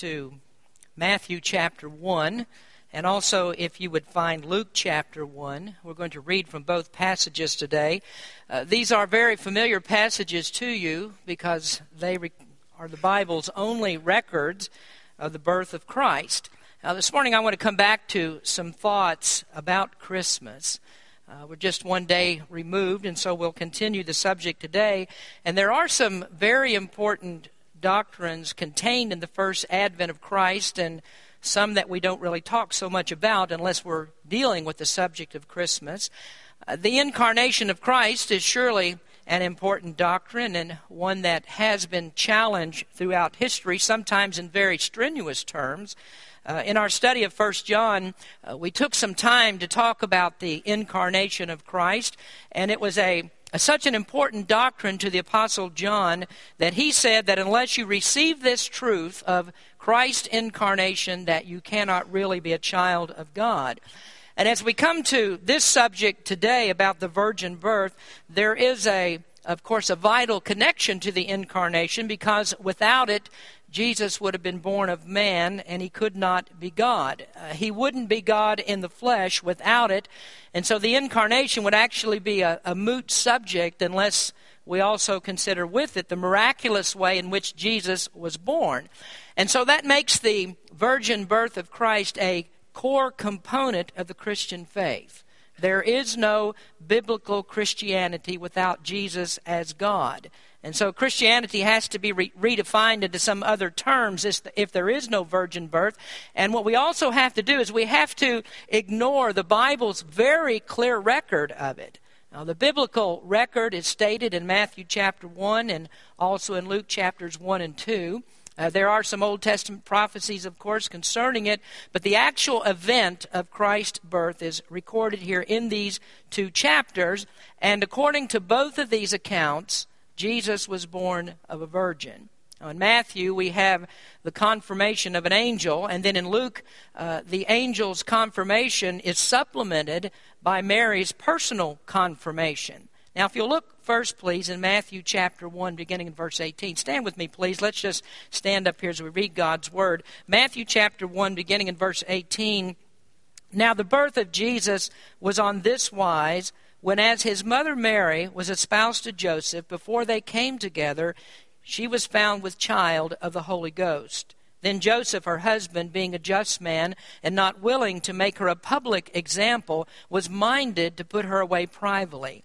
to Matthew chapter 1, and also if you would find Luke chapter 1. We're going to read from both passages today. Uh, these are very familiar passages to you because they re- are the Bible's only records of the birth of Christ. Now, this morning I want to come back to some thoughts about Christmas. Uh, we're just one day removed, and so we'll continue the subject today. And there are some very important doctrines contained in the first advent of Christ, and some that we don't really talk so much about unless we're dealing with the subject of Christmas. Uh, the incarnation of Christ is surely an important doctrine and one that has been challenged throughout history, sometimes in very strenuous terms. Uh, in our study of 1 John, uh, we took some time to talk about the incarnation of Christ, and it was a, a, such an important doctrine to the Apostle John that he said that unless you receive this truth of Christ's incarnation, that you cannot really be a child of God. And as we come to this subject today about the virgin birth, there is a of course, a vital connection to the incarnation because without it, Jesus would have been born of man and he could not be God. Uh, he wouldn't be God in the flesh without it. And so the incarnation would actually be a, a moot subject unless we also consider with it the miraculous way in which Jesus was born. And so that makes the virgin birth of Christ a core component of the Christian faith. There is no biblical Christianity without Jesus as God. And so Christianity has to be re- redefined into some other terms if there is no virgin birth. And what we also have to do is we have to ignore the Bible's very clear record of it. Now, the biblical record is stated in Matthew chapter 1 and also in Luke chapters 1 and 2. Uh, there are some Old Testament prophecies, of course, concerning it, but the actual event of Christ's birth is recorded here in these two chapters. And according to both of these accounts, Jesus was born of a virgin. Now, in Matthew, we have the confirmation of an angel, and then in Luke, uh, the angel's confirmation is supplemented by Mary's personal confirmation. Now, if you'll look first, please, in Matthew chapter 1, beginning in verse 18. Stand with me, please. Let's just stand up here as we read God's word. Matthew chapter 1, beginning in verse 18. Now, the birth of Jesus was on this wise when as his mother Mary was espoused to Joseph, before they came together, she was found with child of the Holy Ghost. Then Joseph, her husband, being a just man and not willing to make her a public example, was minded to put her away privately.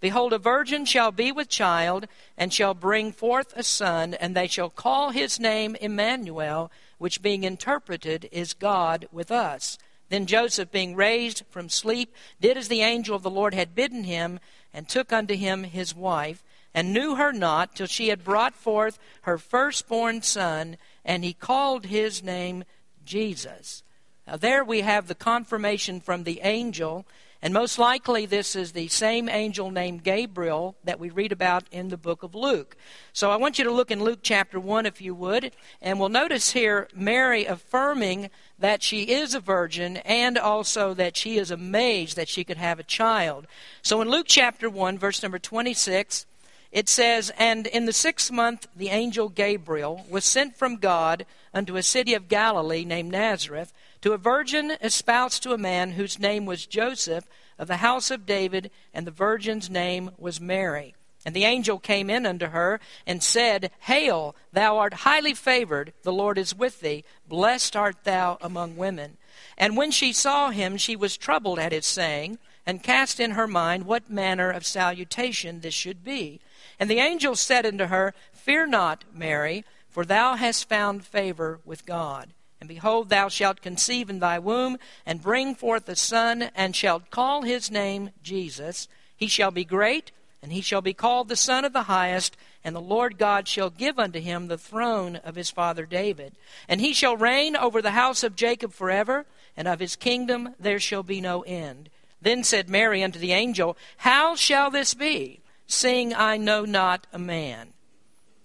Behold, a virgin shall be with child, and shall bring forth a son, and they shall call his name Emmanuel, which being interpreted is God with us. Then Joseph, being raised from sleep, did as the angel of the Lord had bidden him, and took unto him his wife, and knew her not till she had brought forth her firstborn son, and he called his name Jesus. Now, there we have the confirmation from the angel, and most likely this is the same angel named Gabriel that we read about in the book of Luke. So I want you to look in Luke chapter 1, if you would, and we'll notice here Mary affirming that she is a virgin and also that she is amazed that she could have a child. So in Luke chapter 1, verse number 26, it says, And in the sixth month the angel Gabriel was sent from God unto a city of Galilee named Nazareth, to a virgin espoused to a man whose name was Joseph of the house of David, and the virgin's name was Mary. And the angel came in unto her and said, Hail, thou art highly favored, the Lord is with thee, blessed art thou among women. And when she saw him, she was troubled at his saying, and cast in her mind what manner of salutation this should be. And the angel said unto her, Fear not, Mary, for thou hast found favor with God. And behold, thou shalt conceive in thy womb, and bring forth a son, and shalt call his name Jesus. He shall be great, and he shall be called the Son of the Highest, and the Lord God shall give unto him the throne of his father David. And he shall reign over the house of Jacob forever, and of his kingdom there shall be no end. Then said Mary unto the angel, How shall this be, seeing I know not a man?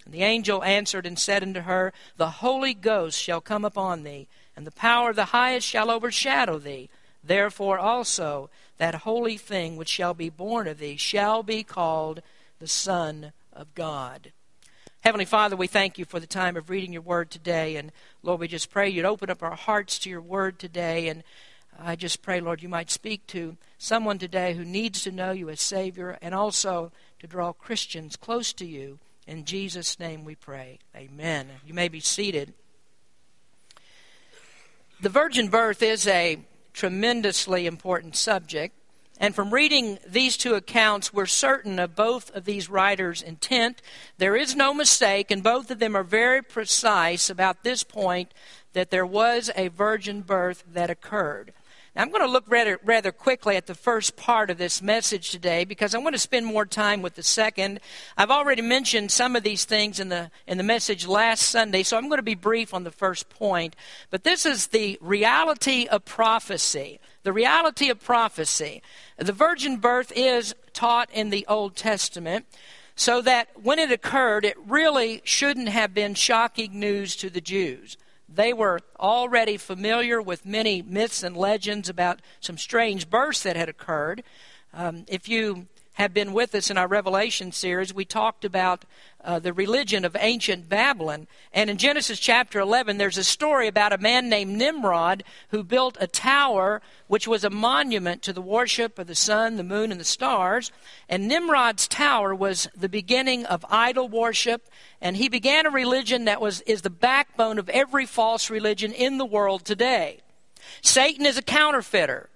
And the angel answered and said unto her, The Holy Ghost shall come upon thee, and the power of the highest shall overshadow thee. Therefore also that holy thing which shall be born of thee shall be called the Son of God. Heavenly Father, we thank you for the time of reading your word today. And Lord, we just pray you'd open up our hearts to your word today. And I just pray, Lord, you might speak to someone today who needs to know you as Savior and also to draw Christians close to you. In Jesus' name we pray. Amen. You may be seated. The virgin birth is a tremendously important subject. And from reading these two accounts, we're certain of both of these writers' intent. There is no mistake, and both of them are very precise about this point that there was a virgin birth that occurred. Now, I'm going to look rather, rather quickly at the first part of this message today because I want to spend more time with the second. I've already mentioned some of these things in the, in the message last Sunday, so I'm going to be brief on the first point. But this is the reality of prophecy. The reality of prophecy. The virgin birth is taught in the Old Testament so that when it occurred, it really shouldn't have been shocking news to the Jews. They were already familiar with many myths and legends about some strange births that had occurred. Um, if you have been with us in our Revelation series, we talked about uh, the religion of ancient Babylon. And in Genesis chapter 11, there's a story about a man named Nimrod who built a tower which was a monument to the worship of the sun, the moon, and the stars. And Nimrod's tower was the beginning of idol worship. And he began a religion that was, is the backbone of every false religion in the world today. Satan is a counterfeiter.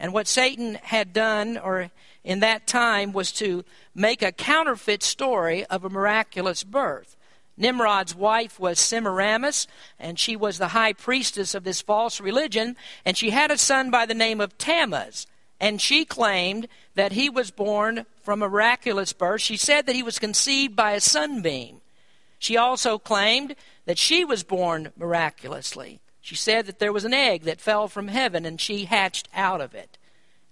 And what Satan had done, or in that time was to make a counterfeit story of a miraculous birth. Nimrod's wife was Semiramis, and she was the high priestess of this false religion, and she had a son by the name of Tammuz. And she claimed that he was born from a miraculous birth. She said that he was conceived by a sunbeam. She also claimed that she was born miraculously. She said that there was an egg that fell from heaven and she hatched out of it.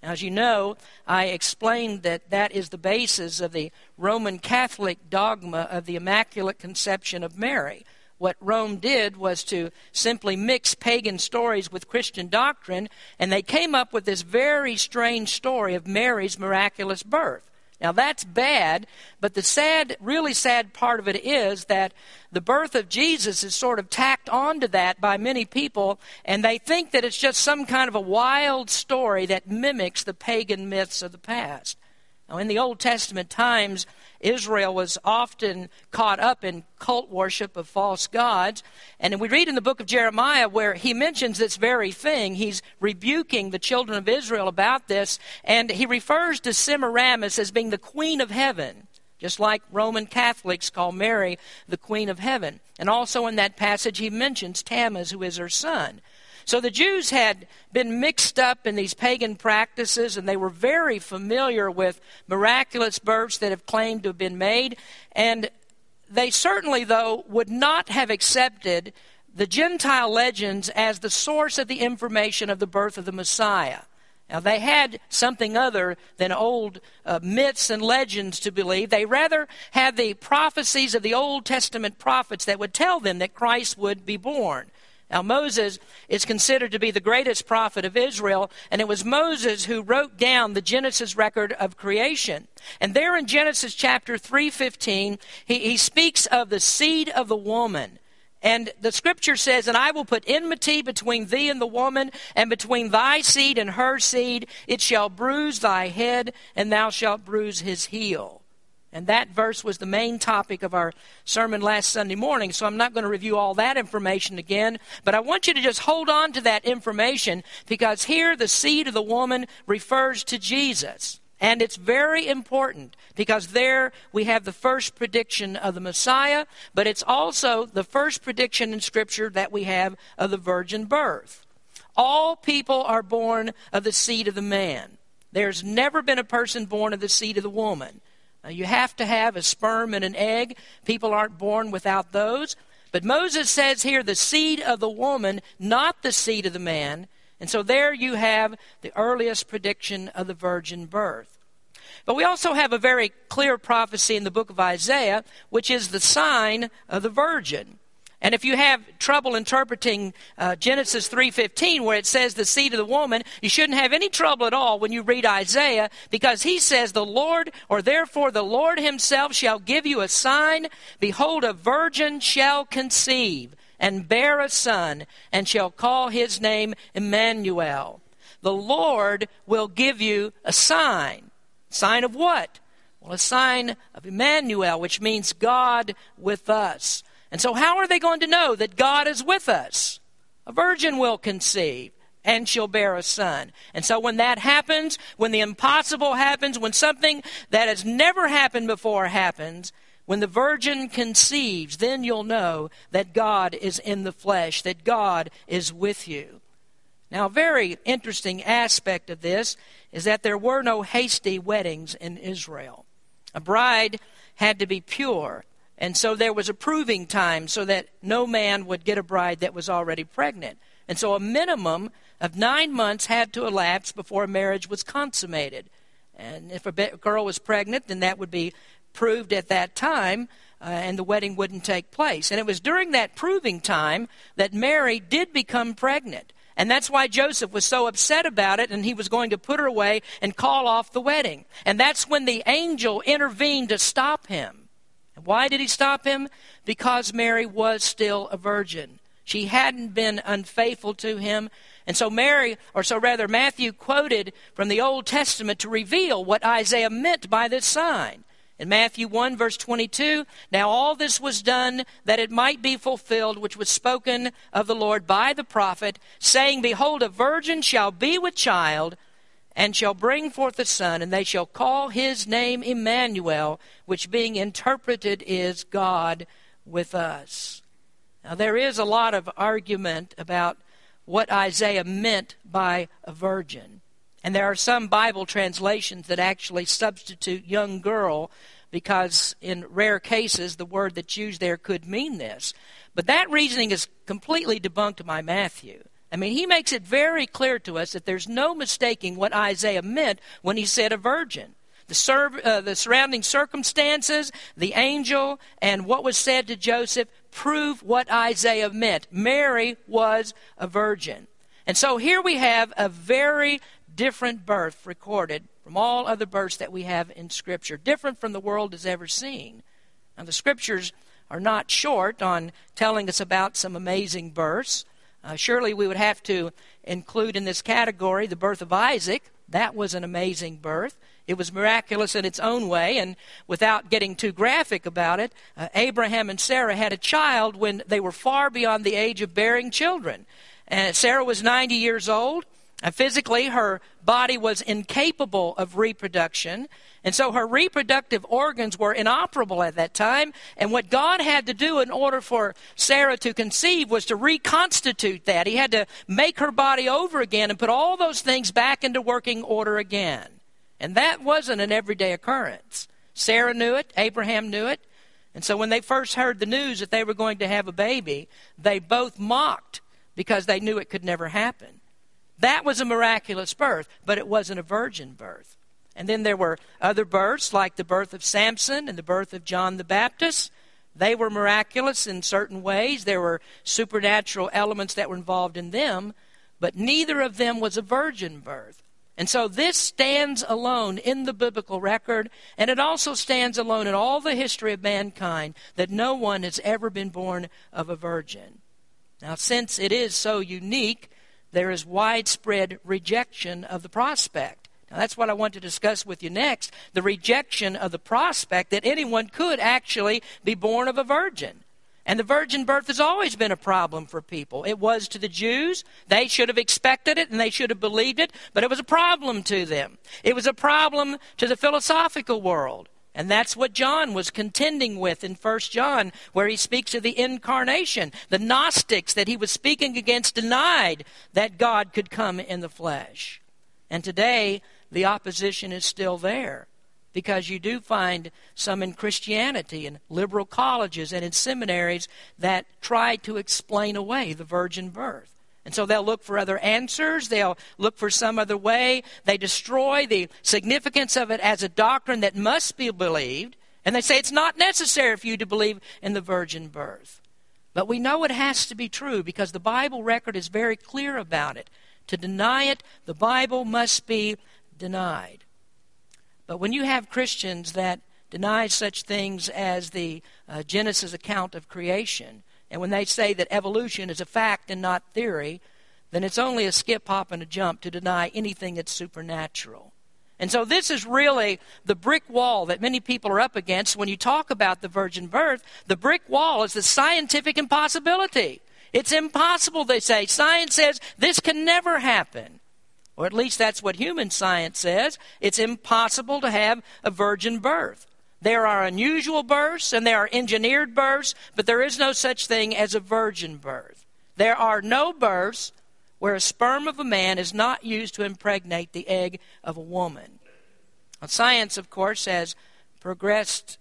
As you know, I explained that that is the basis of the Roman Catholic dogma of the Immaculate Conception of Mary. What Rome did was to simply mix pagan stories with Christian doctrine, and they came up with this very strange story of Mary's miraculous birth. Now that's bad, but the sad, really sad part of it is that the birth of Jesus is sort of tacked onto that by many people, and they think that it's just some kind of a wild story that mimics the pagan myths of the past. Now, in the Old Testament times, Israel was often caught up in cult worship of false gods. And we read in the book of Jeremiah where he mentions this very thing. He's rebuking the children of Israel about this, and he refers to Semiramis as being the queen of heaven. Just like Roman Catholics call Mary the Queen of Heaven. And also in that passage, he mentions Tammuz, who is her son. So the Jews had been mixed up in these pagan practices, and they were very familiar with miraculous births that have claimed to have been made. And they certainly, though, would not have accepted the Gentile legends as the source of the information of the birth of the Messiah. Now, they had something other than old uh, myths and legends to believe. They rather had the prophecies of the Old Testament prophets that would tell them that Christ would be born. Now, Moses is considered to be the greatest prophet of Israel, and it was Moses who wrote down the Genesis record of creation. And there in Genesis chapter 3:15, he, he speaks of the seed of the woman. And the scripture says, And I will put enmity between thee and the woman, and between thy seed and her seed. It shall bruise thy head, and thou shalt bruise his heel. And that verse was the main topic of our sermon last Sunday morning, so I'm not going to review all that information again, but I want you to just hold on to that information because here the seed of the woman refers to Jesus. And it's very important because there we have the first prediction of the Messiah, but it's also the first prediction in Scripture that we have of the virgin birth. All people are born of the seed of the man. There's never been a person born of the seed of the woman. Uh, you have to have a sperm and an egg. People aren't born without those. But Moses says here the seed of the woman, not the seed of the man. And so there you have the earliest prediction of the virgin birth. But we also have a very clear prophecy in the book of Isaiah, which is the sign of the virgin. And if you have trouble interpreting uh, Genesis 3:15 where it says the seed of the woman, you shouldn't have any trouble at all when you read Isaiah because he says the Lord or therefore the Lord himself shall give you a sign behold a virgin shall conceive and bear a son and shall call his name Emmanuel. The Lord will give you a sign. Sign of what? Well, a sign of Emmanuel, which means God with us. And so, how are they going to know that God is with us? A virgin will conceive and she'll bear a son. And so, when that happens, when the impossible happens, when something that has never happened before happens, when the virgin conceives, then you'll know that God is in the flesh, that God is with you. Now, a very interesting aspect of this is that there were no hasty weddings in Israel. A bride had to be pure. And so there was a proving time so that no man would get a bride that was already pregnant. And so a minimum of nine months had to elapse before a marriage was consummated. And if a girl was pregnant, then that would be proved at that time, uh, and the wedding wouldn't take place. And it was during that proving time that Mary did become pregnant. And that's why Joseph was so upset about it, and he was going to put her away and call off the wedding. And that's when the angel intervened to stop him. Why did he stop him? Because Mary was still a virgin. She hadn't been unfaithful to him. And so Mary, or so rather Matthew quoted from the Old Testament to reveal what Isaiah meant by this sign. In Matthew 1, verse 22, now all this was done that it might be fulfilled, which was spoken of the Lord by the prophet, saying, Behold, a virgin shall be with child and shall bring forth a son, and they shall call his name Emmanuel, which being interpreted is God with us. Now, there is a lot of argument about what Isaiah meant by a virgin. And there are some Bible translations that actually substitute young girl because, in rare cases, the word that's used there could mean this. But that reasoning is completely debunked by Matthew. I mean, he makes it very clear to us that there's no mistaking what Isaiah meant when he said a virgin. The, sur- uh, the surrounding circumstances, the angel, and what was said to Joseph prove what Isaiah meant. Mary was a virgin. And so here we have a very different birth recorded from all other births that we have in Scripture, different from the world has ever seen. Now, the Scriptures are not short on telling us about some amazing births. Uh, surely we would have to include in this category the birth of Isaac. That was an amazing birth. It was miraculous in its own way, and without getting too graphic about it, uh, Abraham and Sarah had a child when they were far beyond the age of bearing children. And Sarah was 90 years old. Uh, physically, her body was incapable of reproduction. And so her reproductive organs were inoperable at that time. And what God had to do in order for Sarah to conceive was to reconstitute that. He had to make her body over again and put all those things back into working order again. And that wasn't an everyday occurrence. Sarah knew it, Abraham knew it. And so when they first heard the news that they were going to have a baby, they both mocked because they knew it could never happen. That was a miraculous birth, but it wasn't a virgin birth. And then there were other births, like the birth of Samson and the birth of John the Baptist. They were miraculous in certain ways. There were supernatural elements that were involved in them, but neither of them was a virgin birth. And so this stands alone in the biblical record, and it also stands alone in all the history of mankind that no one has ever been born of a virgin. Now, since it is so unique, there is widespread rejection of the prospect. Now, that's what I want to discuss with you next the rejection of the prospect that anyone could actually be born of a virgin. And the virgin birth has always been a problem for people. It was to the Jews. They should have expected it and they should have believed it, but it was a problem to them. It was a problem to the philosophical world. And that's what John was contending with in 1 John, where he speaks of the incarnation. The Gnostics that he was speaking against denied that God could come in the flesh. And today, the opposition is still there. because you do find some in Christianity and liberal colleges and in seminaries that try to explain away the virgin birth. And so they'll look for other answers. They'll look for some other way. They destroy the significance of it as a doctrine that must be believed. And they say it's not necessary for you to believe in the virgin birth. But we know it has to be true because the Bible record is very clear about it. To deny it, the Bible must be denied. But when you have Christians that deny such things as the uh, Genesis account of creation, and when they say that evolution is a fact and not theory, then it's only a skip, hop, and a jump to deny anything that's supernatural. And so, this is really the brick wall that many people are up against when you talk about the virgin birth. The brick wall is the scientific impossibility. It's impossible, they say. Science says this can never happen. Or at least that's what human science says. It's impossible to have a virgin birth. There are unusual births and there are engineered births, but there is no such thing as a virgin birth. There are no births where a sperm of a man is not used to impregnate the egg of a woman. Now, science, of course, has progressed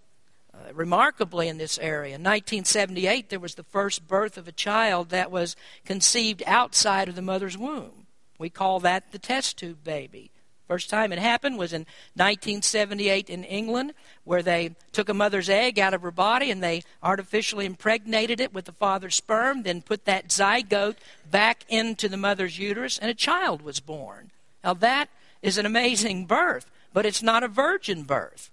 uh, remarkably in this area. In 1978, there was the first birth of a child that was conceived outside of the mother's womb. We call that the test tube baby. First time it happened was in 1978 in England, where they took a mother's egg out of her body and they artificially impregnated it with the father's sperm, then put that zygote back into the mother's uterus, and a child was born. Now, that is an amazing birth, but it's not a virgin birth.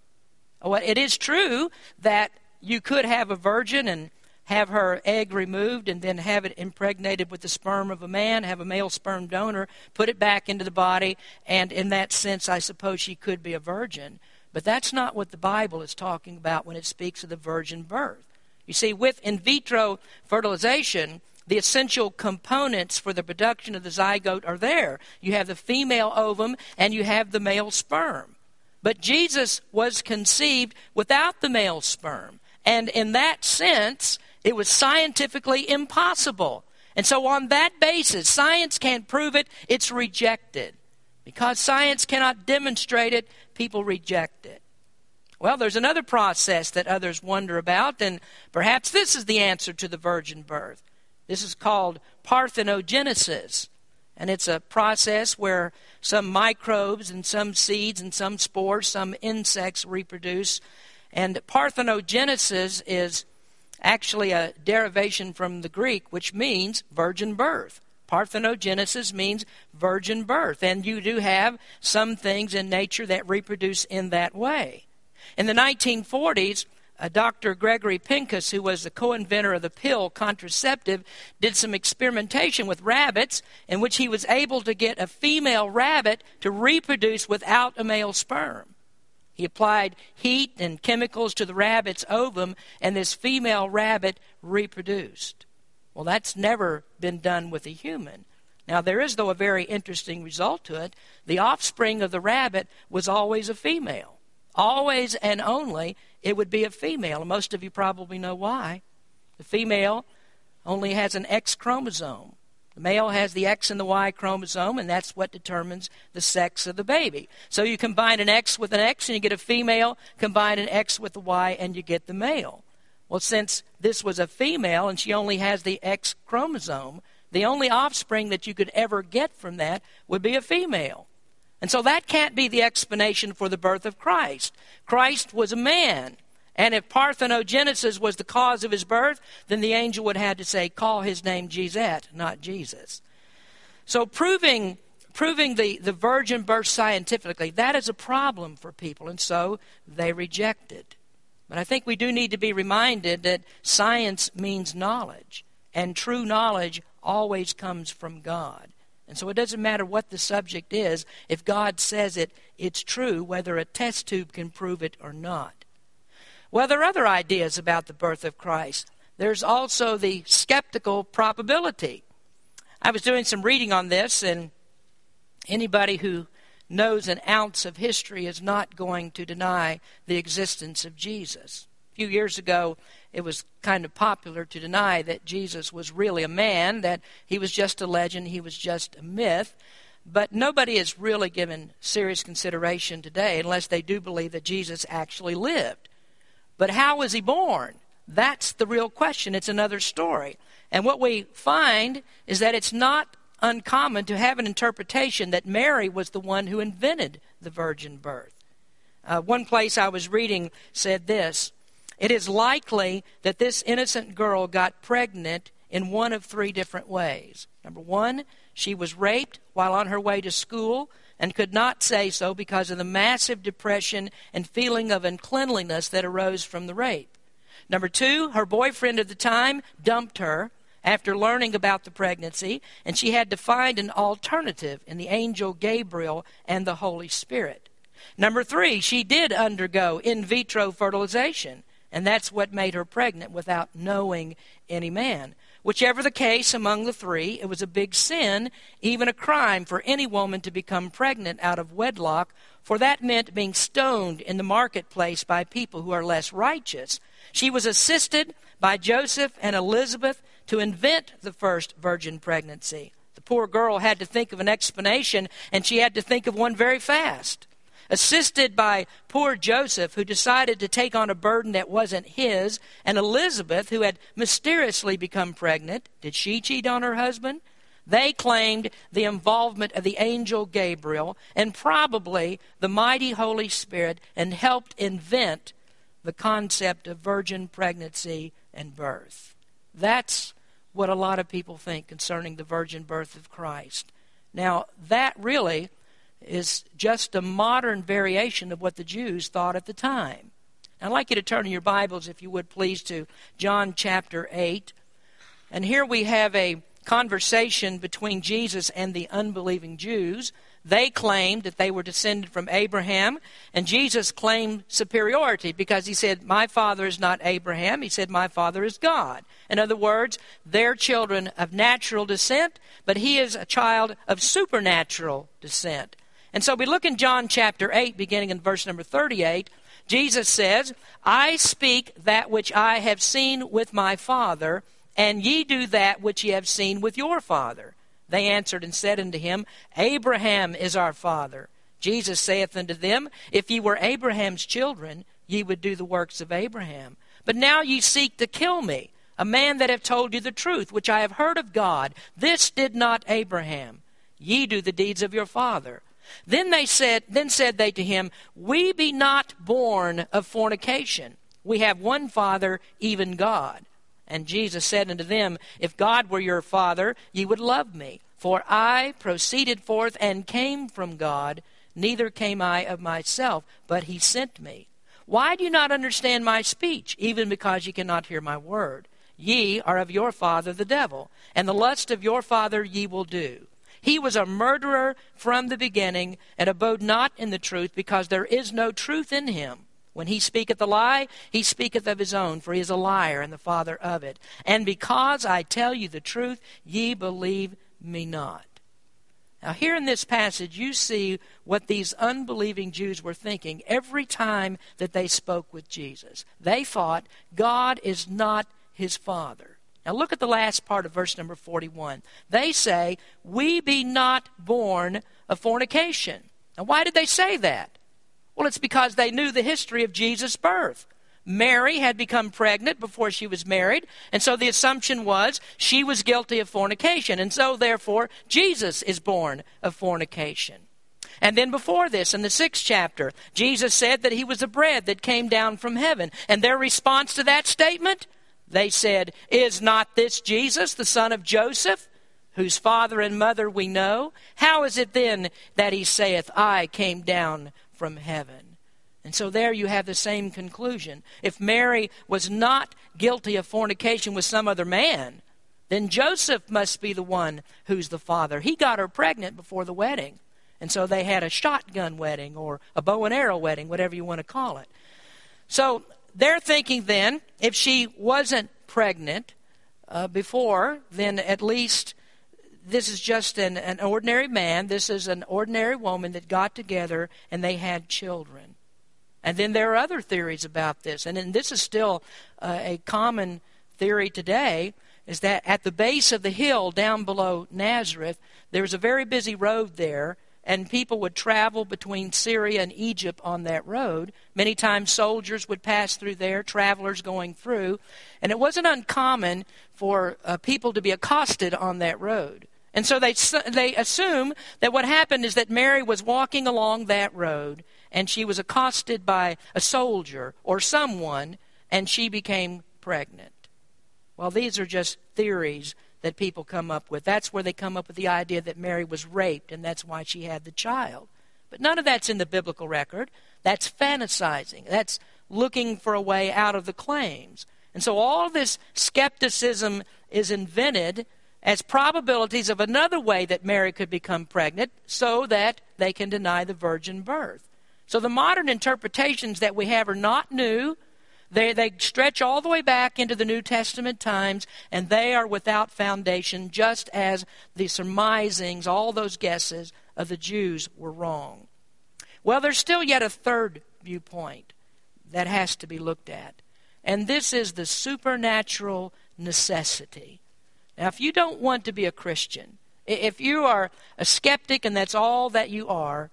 Well, it is true that you could have a virgin and have her egg removed and then have it impregnated with the sperm of a man, have a male sperm donor, put it back into the body, and in that sense, I suppose she could be a virgin. But that's not what the Bible is talking about when it speaks of the virgin birth. You see, with in vitro fertilization, the essential components for the production of the zygote are there. You have the female ovum and you have the male sperm. But Jesus was conceived without the male sperm. And in that sense, it was scientifically impossible. And so, on that basis, science can't prove it, it's rejected. Because science cannot demonstrate it, people reject it. Well, there's another process that others wonder about, and perhaps this is the answer to the virgin birth. This is called parthenogenesis. And it's a process where some microbes and some seeds and some spores, some insects reproduce. And parthenogenesis is actually a derivation from the Greek, which means virgin birth. Parthenogenesis means virgin birth, and you do have some things in nature that reproduce in that way. In the 1940s, uh, Dr. Gregory Pincus, who was the co inventor of the pill contraceptive, did some experimentation with rabbits in which he was able to get a female rabbit to reproduce without a male sperm. He applied heat and chemicals to the rabbit's ovum, and this female rabbit reproduced. Well, that's never been done with a human. Now, there is, though, a very interesting result to it. The offspring of the rabbit was always a female. Always and only, it would be a female. Most of you probably know why. The female only has an X chromosome. The male has the X and the Y chromosome, and that's what determines the sex of the baby. So you combine an X with an X and you get a female, combine an X with a Y and you get the male. Well, since this was a female and she only has the X chromosome, the only offspring that you could ever get from that would be a female. And so that can't be the explanation for the birth of Christ. Christ was a man. And if parthenogenesis was the cause of his birth, then the angel would have to say, call his name Jesus, not Jesus. So proving proving the, the virgin birth scientifically, that is a problem for people, and so they reject it. But I think we do need to be reminded that science means knowledge, and true knowledge always comes from God. And so it doesn't matter what the subject is, if God says it, it's true, whether a test tube can prove it or not. Well, there are other ideas about the birth of Christ. There's also the skeptical probability. I was doing some reading on this, and anybody who knows an ounce of history is not going to deny the existence of Jesus. A few years ago, it was kind of popular to deny that Jesus was really a man, that he was just a legend, he was just a myth. But nobody is really given serious consideration today unless they do believe that Jesus actually lived. But how was he born? That's the real question. It's another story. And what we find is that it's not uncommon to have an interpretation that Mary was the one who invented the virgin birth. Uh, one place I was reading said this It is likely that this innocent girl got pregnant in one of three different ways. Number one, she was raped while on her way to school and could not say so because of the massive depression and feeling of uncleanliness that arose from the rape. Number two, her boyfriend at the time dumped her after learning about the pregnancy, and she had to find an alternative in the angel Gabriel and the Holy Spirit. Number three, she did undergo in vitro fertilization, and that's what made her pregnant without knowing any man. Whichever the case among the three, it was a big sin, even a crime, for any woman to become pregnant out of wedlock, for that meant being stoned in the marketplace by people who are less righteous. She was assisted by Joseph and Elizabeth to invent the first virgin pregnancy. The poor girl had to think of an explanation, and she had to think of one very fast. Assisted by poor Joseph, who decided to take on a burden that wasn't his, and Elizabeth, who had mysteriously become pregnant. Did she cheat on her husband? They claimed the involvement of the angel Gabriel and probably the mighty Holy Spirit and helped invent the concept of virgin pregnancy and birth. That's what a lot of people think concerning the virgin birth of Christ. Now, that really is just a modern variation of what the Jews thought at the time. I'd like you to turn in your Bibles, if you would please, to John chapter 8. And here we have a conversation between Jesus and the unbelieving Jews. They claimed that they were descended from Abraham, and Jesus claimed superiority because he said, My father is not Abraham. He said, My father is God. In other words, they're children of natural descent, but he is a child of supernatural descent. And so we look in John chapter 8, beginning in verse number 38. Jesus says, I speak that which I have seen with my Father, and ye do that which ye have seen with your father. They answered and said unto him, Abraham is our father. Jesus saith unto them, If ye were Abraham's children, ye would do the works of Abraham. But now ye seek to kill me, a man that have told you the truth, which I have heard of God. This did not Abraham. Ye do the deeds of your father. Then they said, then said they to him, We be not born of fornication. We have one Father, even God. And Jesus said unto them, If God were your Father, ye would love me. For I proceeded forth and came from God, neither came I of myself, but he sent me. Why do you not understand my speech, even because ye cannot hear my word? Ye are of your father the devil, and the lust of your father ye will do. He was a murderer from the beginning, and abode not in the truth, because there is no truth in him. When he speaketh a lie, he speaketh of his own, for he is a liar and the father of it. And because I tell you the truth, ye believe me not. Now, here in this passage, you see what these unbelieving Jews were thinking every time that they spoke with Jesus. They thought God is not his Father. Now, look at the last part of verse number 41. They say, We be not born of fornication. Now, why did they say that? Well, it's because they knew the history of Jesus' birth. Mary had become pregnant before she was married, and so the assumption was she was guilty of fornication, and so therefore Jesus is born of fornication. And then before this, in the sixth chapter, Jesus said that he was the bread that came down from heaven. And their response to that statement? They said, Is not this Jesus, the son of Joseph, whose father and mother we know? How is it then that he saith, I came down from heaven. And so there you have the same conclusion. If Mary was not guilty of fornication with some other man, then Joseph must be the one who's the father. He got her pregnant before the wedding. And so they had a shotgun wedding or a bow and arrow wedding, whatever you want to call it. So they're thinking then, if she wasn't pregnant uh, before, then at least this is just an, an ordinary man, this is an ordinary woman that got together and they had children. And then there are other theories about this, and, and this is still uh, a common theory today, is that at the base of the hill down below Nazareth, there was a very busy road there, and people would travel between Syria and Egypt on that road. Many times soldiers would pass through there, travelers going through, and it wasn't uncommon for uh, people to be accosted on that road. And so they, they assume that what happened is that Mary was walking along that road and she was accosted by a soldier or someone and she became pregnant. Well, these are just theories that people come up with. That's where they come up with the idea that Mary was raped and that's why she had the child. But none of that's in the biblical record. That's fantasizing. That's looking for a way out of the claims. And so all this skepticism is invented as probabilities of another way that Mary could become pregnant so that they can deny the virgin birth. So the modern interpretations that we have are not new. They, they stretch all the way back into the New Testament times, and they are without foundation, just as the surmisings, all those guesses of the Jews were wrong. Well, there's still yet a third viewpoint that has to be looked at, and this is the supernatural necessity. Now, if you don't want to be a Christian, if you are a skeptic and that's all that you are,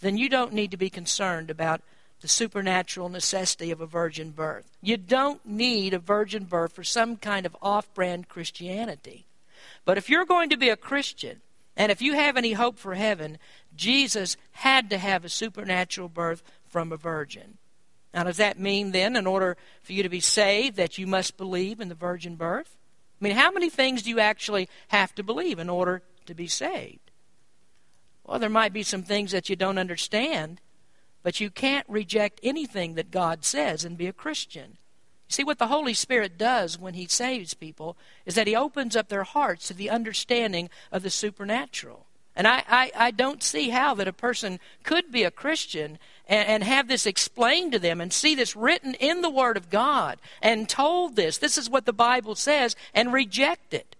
then you don't need to be concerned about the supernatural necessity of a virgin birth. You don't need a virgin birth for some kind of off brand Christianity. But if you're going to be a Christian, and if you have any hope for heaven, Jesus had to have a supernatural birth from a virgin. Now, does that mean then, in order for you to be saved, that you must believe in the virgin birth? I mean, how many things do you actually have to believe in order to be saved? Well, there might be some things that you don't understand, but you can't reject anything that God says and be a Christian. See, what the Holy Spirit does when He saves people is that He opens up their hearts to the understanding of the supernatural. And I, I, I don't see how that a person could be a Christian and, and have this explained to them and see this written in the Word of God and told this, this is what the Bible says, and reject it.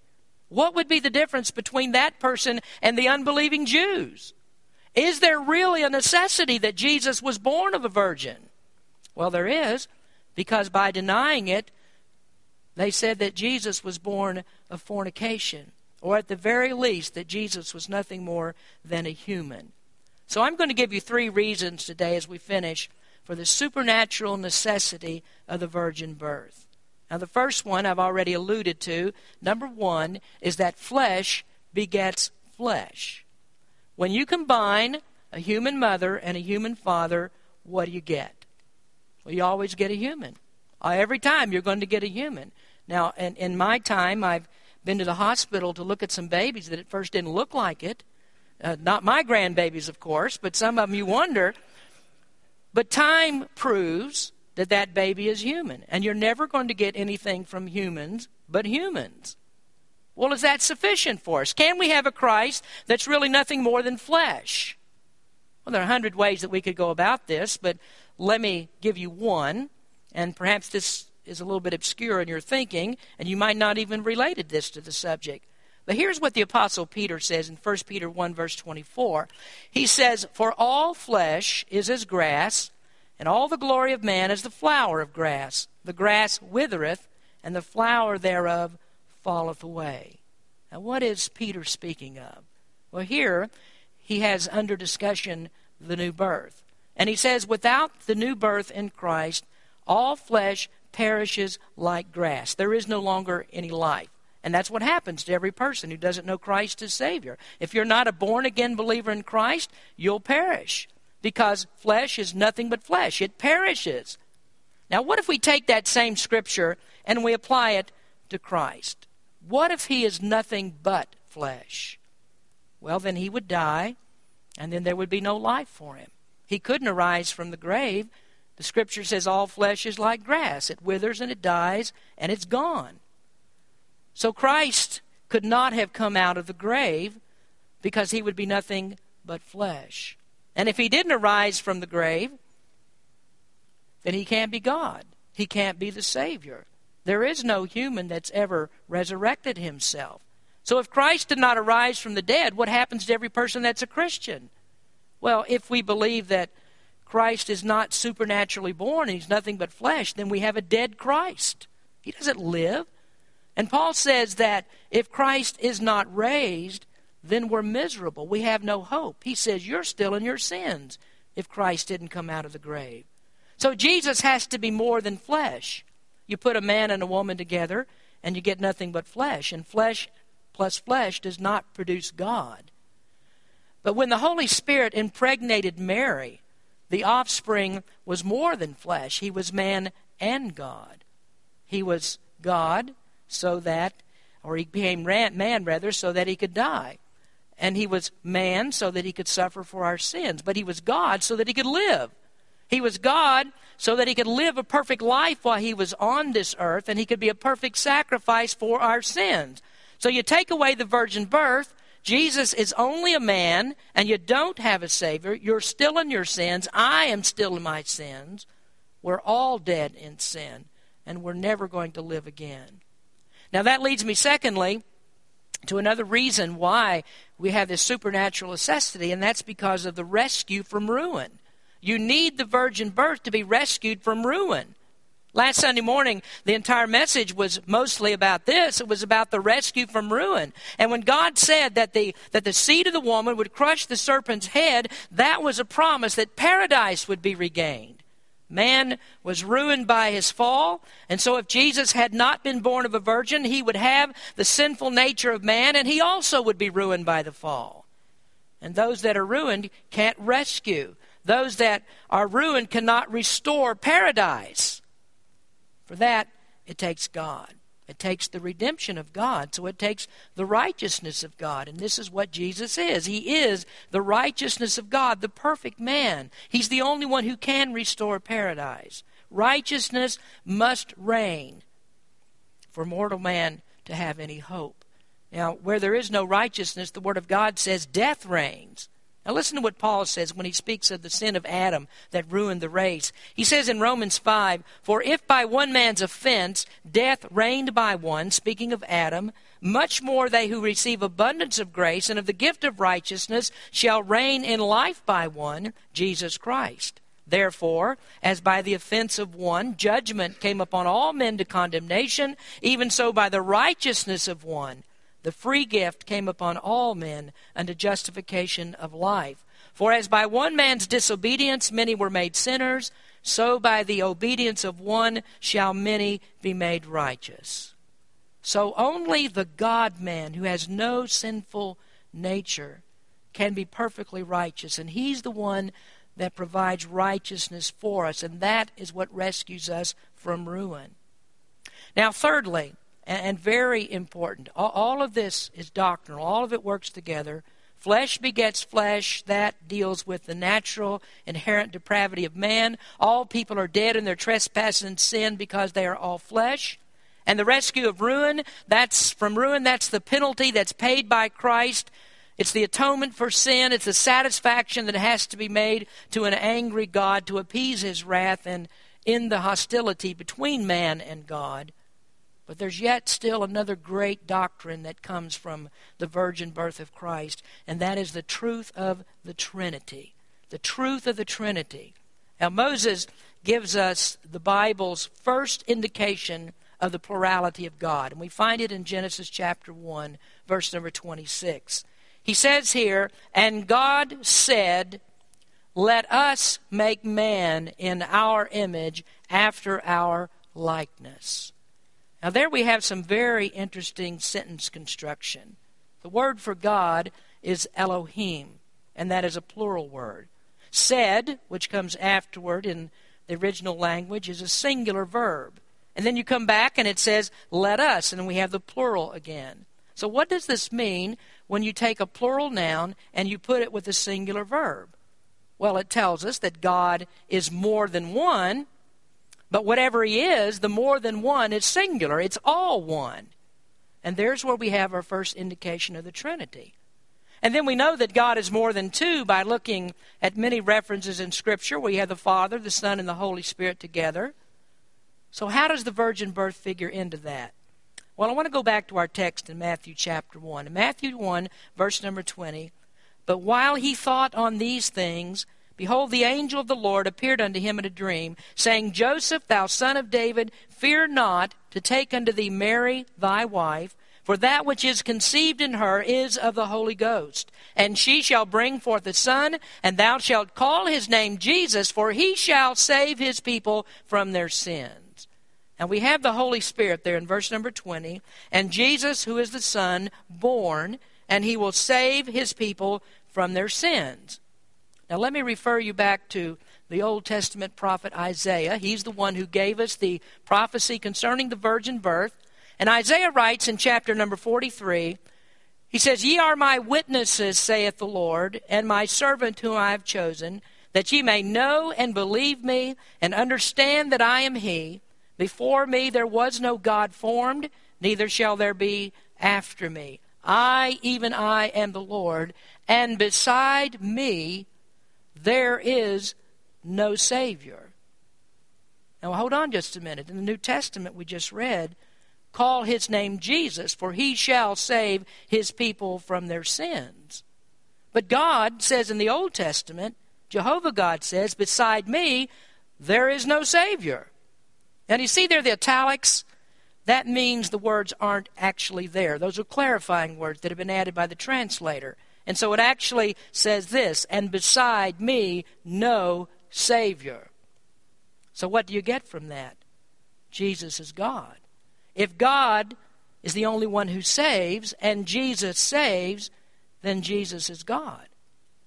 What would be the difference between that person and the unbelieving Jews? Is there really a necessity that Jesus was born of a virgin? Well, there is, because by denying it, they said that Jesus was born of fornication or at the very least, that Jesus was nothing more than a human. So I'm going to give you three reasons today as we finish for the supernatural necessity of the virgin birth. Now, the first one I've already alluded to. Number one is that flesh begets flesh. When you combine a human mother and a human father, what do you get? Well, you always get a human. Uh, every time you're going to get a human. Now, in, in my time, I've been to the hospital to look at some babies that at first didn't look like it. Uh, not my grandbabies, of course, but some of them you wonder. But time proves that that baby is human. And you're never going to get anything from humans but humans. Well, is that sufficient for us? Can we have a Christ that's really nothing more than flesh? Well, there are a hundred ways that we could go about this, but let me give you one. And perhaps this is a little bit obscure in your thinking, and you might not even related this to the subject. But here's what the Apostle Peter says in 1 Peter 1, verse 24. He says, For all flesh is as grass, and all the glory of man as the flower of grass. The grass withereth, and the flower thereof falleth away. Now, what is Peter speaking of? Well, here he has under discussion the new birth. And he says, Without the new birth in Christ, all flesh perishes like grass. There is no longer any life. And that's what happens to every person who doesn't know Christ as Savior. If you're not a born again believer in Christ, you'll perish because flesh is nothing but flesh, it perishes. Now, what if we take that same scripture and we apply it to Christ? What if he is nothing but flesh? Well, then he would die, and then there would be no life for him. He couldn't arise from the grave the scripture says all flesh is like grass. It withers and it dies and it's gone. So Christ could not have come out of the grave because he would be nothing but flesh. And if he didn't arise from the grave, then he can't be God. He can't be the Savior. There is no human that's ever resurrected himself. So if Christ did not arise from the dead, what happens to every person that's a Christian? Well, if we believe that Christ is not supernaturally born and he's nothing but flesh, then we have a dead Christ. He doesn't live. And Paul says that if Christ is not raised, then we're miserable. We have no hope. He says, You're still in your sins if Christ didn't come out of the grave. So Jesus has to be more than flesh. You put a man and a woman together, and you get nothing but flesh. And flesh plus flesh does not produce God. But when the Holy Spirit impregnated Mary, the offspring was more than flesh. He was man and God. He was God so that, or he became man rather, so that he could die. And he was man so that he could suffer for our sins. But he was God so that he could live. He was God so that he could live a perfect life while he was on this earth and he could be a perfect sacrifice for our sins. So you take away the virgin birth, Jesus is only a man, and you don't have a Savior. You're still in your sins. I am still in my sins. We're all dead in sin, and we're never going to live again. Now, that leads me, secondly, to another reason why we have this supernatural necessity, and that's because of the rescue from ruin. You need the virgin birth to be rescued from ruin. Last Sunday morning, the entire message was mostly about this. It was about the rescue from ruin. And when God said that the, that the seed of the woman would crush the serpent's head, that was a promise that paradise would be regained. Man was ruined by his fall, and so if Jesus had not been born of a virgin, he would have the sinful nature of man, and he also would be ruined by the fall. And those that are ruined can't rescue. Those that are ruined cannot restore paradise. For that, it takes God. It takes the redemption of God. So it takes the righteousness of God. And this is what Jesus is. He is the righteousness of God, the perfect man. He's the only one who can restore paradise. Righteousness must reign for mortal man to have any hope. Now, where there is no righteousness, the Word of God says death reigns. Now, listen to what Paul says when he speaks of the sin of Adam that ruined the race. He says in Romans 5 For if by one man's offense death reigned by one, speaking of Adam, much more they who receive abundance of grace and of the gift of righteousness shall reign in life by one, Jesus Christ. Therefore, as by the offense of one judgment came upon all men to condemnation, even so by the righteousness of one the free gift came upon all men unto justification of life. For as by one man's disobedience many were made sinners, so by the obedience of one shall many be made righteous. So only the God man who has no sinful nature can be perfectly righteous. And he's the one that provides righteousness for us. And that is what rescues us from ruin. Now, thirdly, and, very important. All of this is doctrinal, all of it works together. Flesh begets flesh. That deals with the natural, inherent depravity of man. All people are dead in their trespasses and sin because they are all flesh. And the rescue of ruin, that's from ruin, that's the penalty that's paid by Christ. It's the atonement for sin. It's the satisfaction that has to be made to an angry God to appease his wrath and end the hostility between man and God. But there's yet still another great doctrine that comes from the virgin birth of Christ, and that is the truth of the Trinity. The truth of the Trinity. Now, Moses gives us the Bible's first indication of the plurality of God, and we find it in Genesis chapter 1, verse number 26. He says here, And God said, Let us make man in our image after our likeness. Now, there we have some very interesting sentence construction. The word for God is Elohim, and that is a plural word. Said, which comes afterward in the original language, is a singular verb. And then you come back and it says, let us, and we have the plural again. So, what does this mean when you take a plural noun and you put it with a singular verb? Well, it tells us that God is more than one, but whatever he is, the more than one is singular. It's all one. And there's where we have our first indication of the Trinity. And then we know that God is more than two by looking at many references in Scripture where you have the Father, the Son, and the Holy Spirit together. So, how does the virgin birth figure into that? Well, I want to go back to our text in Matthew chapter 1. In Matthew 1, verse number 20, but while he thought on these things, behold, the angel of the Lord appeared unto him in a dream, saying, Joseph, thou son of David, fear not to take unto thee Mary thy wife, for that which is conceived in her is of the Holy Ghost. And she shall bring forth a son, and thou shalt call his name Jesus, for he shall save his people from their sins. And we have the Holy Spirit there in verse number 20, and Jesus, who is the Son, born, and he will save his people from their sins. Now, let me refer you back to the Old Testament prophet Isaiah. He's the one who gave us the prophecy concerning the virgin birth. And Isaiah writes in chapter number 43, he says, Ye are my witnesses, saith the Lord, and my servant whom I have chosen, that ye may know and believe me, and understand that I am he. Before me there was no God formed, neither shall there be after me. I, even I, am the Lord, and beside me there is no Savior. Now hold on just a minute. In the New Testament we just read, call his name Jesus, for he shall save his people from their sins. But God says in the Old Testament, Jehovah God says, beside me there is no Savior. And you see there the italics? That means the words aren't actually there. Those are clarifying words that have been added by the translator. And so it actually says this, and beside me, no Savior. So what do you get from that? Jesus is God. If God is the only one who saves, and Jesus saves, then Jesus is God.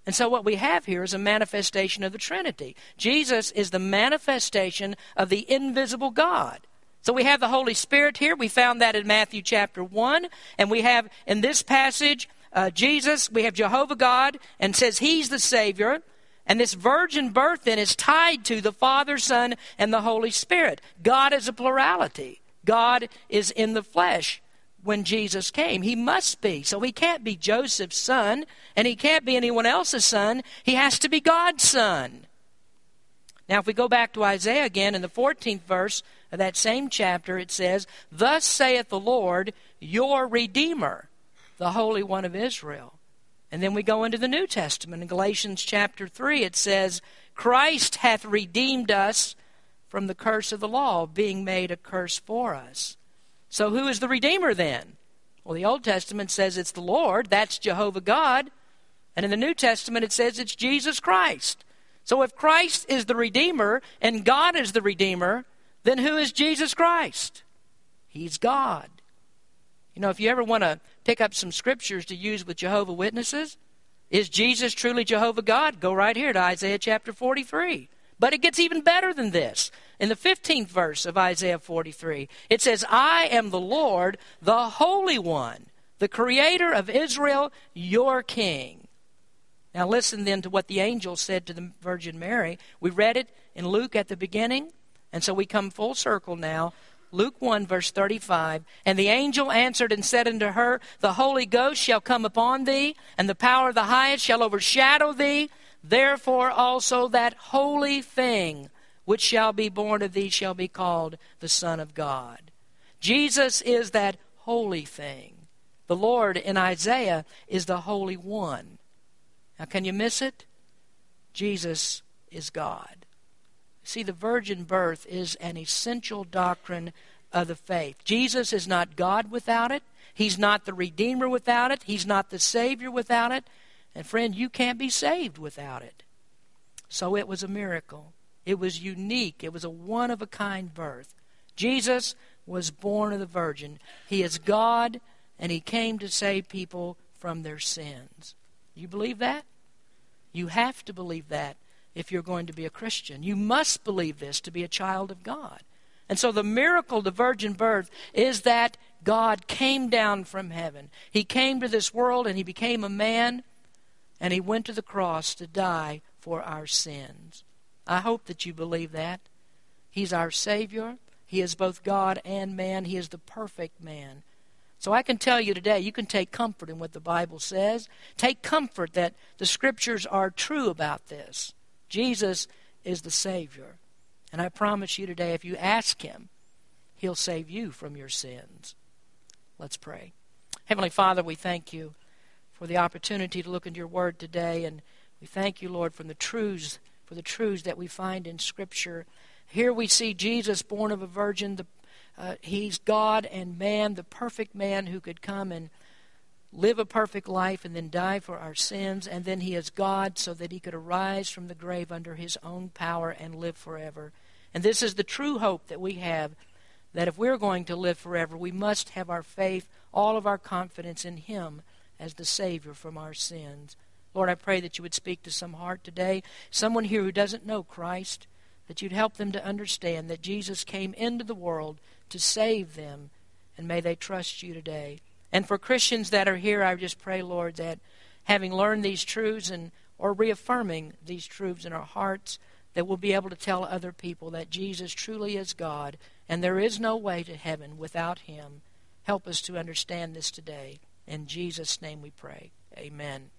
And so what we have here is a manifestation of the Trinity. Jesus is the manifestation of the invisible God. So we have the Holy Spirit here. We found that in Matthew chapter 1. And we have in this passage uh, Jesus, we have Jehovah God, and says He's the Savior. And this virgin birth then is tied to the Father, Son, and the Holy Spirit. God is a plurality. God is in the flesh when Jesus came. He must be. So he can't be Joseph's son, and he can't be anyone else's son. He has to be God's son. Now, if we go back to Isaiah again in the 14th verse of that same chapter, it says, Thus saith the Lord, your Redeemer the Holy One of Israel. And then we go into the New Testament. In Galatians chapter 3, it says, Christ hath redeemed us from the curse of the law, being made a curse for us. So who is the Redeemer then? Well, the Old Testament says it's the Lord, that's Jehovah God. And in the New Testament, it says it's Jesus Christ. So if Christ is the Redeemer and God is the Redeemer, then who is Jesus Christ? He's God. You know, if you ever want to pick up some scriptures to use with Jehovah Witnesses, is Jesus truly Jehovah God? Go right here to Isaiah chapter 43. But it gets even better than this. In the 15th verse of Isaiah 43, it says, I am the Lord, the Holy One, the Creator of Israel, your King. Now listen then to what the angel said to the Virgin Mary. We read it in Luke at the beginning, and so we come full circle now Luke 1, verse 35. And the angel answered and said unto her, The Holy Ghost shall come upon thee, and the power of the highest shall overshadow thee. Therefore also that holy thing which shall be born of thee shall be called the Son of God. Jesus is that holy thing. The Lord in Isaiah is the Holy One. Now, can you miss it? Jesus is God. See, the virgin birth is an essential doctrine of the faith. Jesus is not God without it. He's not the Redeemer without it. He's not the Savior without it. And friend, you can't be saved without it. So it was a miracle. It was unique. It was a one of a kind birth. Jesus was born of the Virgin. He is God, and He came to save people from their sins. You believe that? You have to believe that if you're going to be a Christian. You must believe this to be a child of God. And so the miracle, the virgin birth, is that God came down from heaven. He came to this world and he became a man and he went to the cross to die for our sins. I hope that you believe that. He's our Savior. He is both God and man. He is the perfect man. So I can tell you today, you can take comfort in what the Bible says. Take comfort that the Scriptures are true about this. Jesus is the Savior. And I promise you today, if you ask Him, He'll save you from your sins. Let's pray. Heavenly Father, we thank you for the opportunity to look into your Word today, and We thank you, Lord, for the truths, for the truths that we find in Scripture. Here we see Jesus born of a virgin. The, uh, he's God and man, the perfect man who could come and live a perfect life and then die for our sins. And then he is God so that he could arise from the grave under his own power and live forever. And this is the true hope that we have that if we're going to live forever, we must have our faith, all of our confidence in him as the Savior from our sins. Lord, I pray that you would speak to some heart today, someone here who doesn't know Christ, that you'd help them to understand that Jesus came into the world to save them, and may they trust you today. And for Christians that are here, I just pray, Lord, that having learned these truths and or reaffirming these truths in our hearts, that we'll be able to tell other people that Jesus truly is God and there is no way to heaven without him. Help us to understand this today. In Jesus' name we pray. Amen.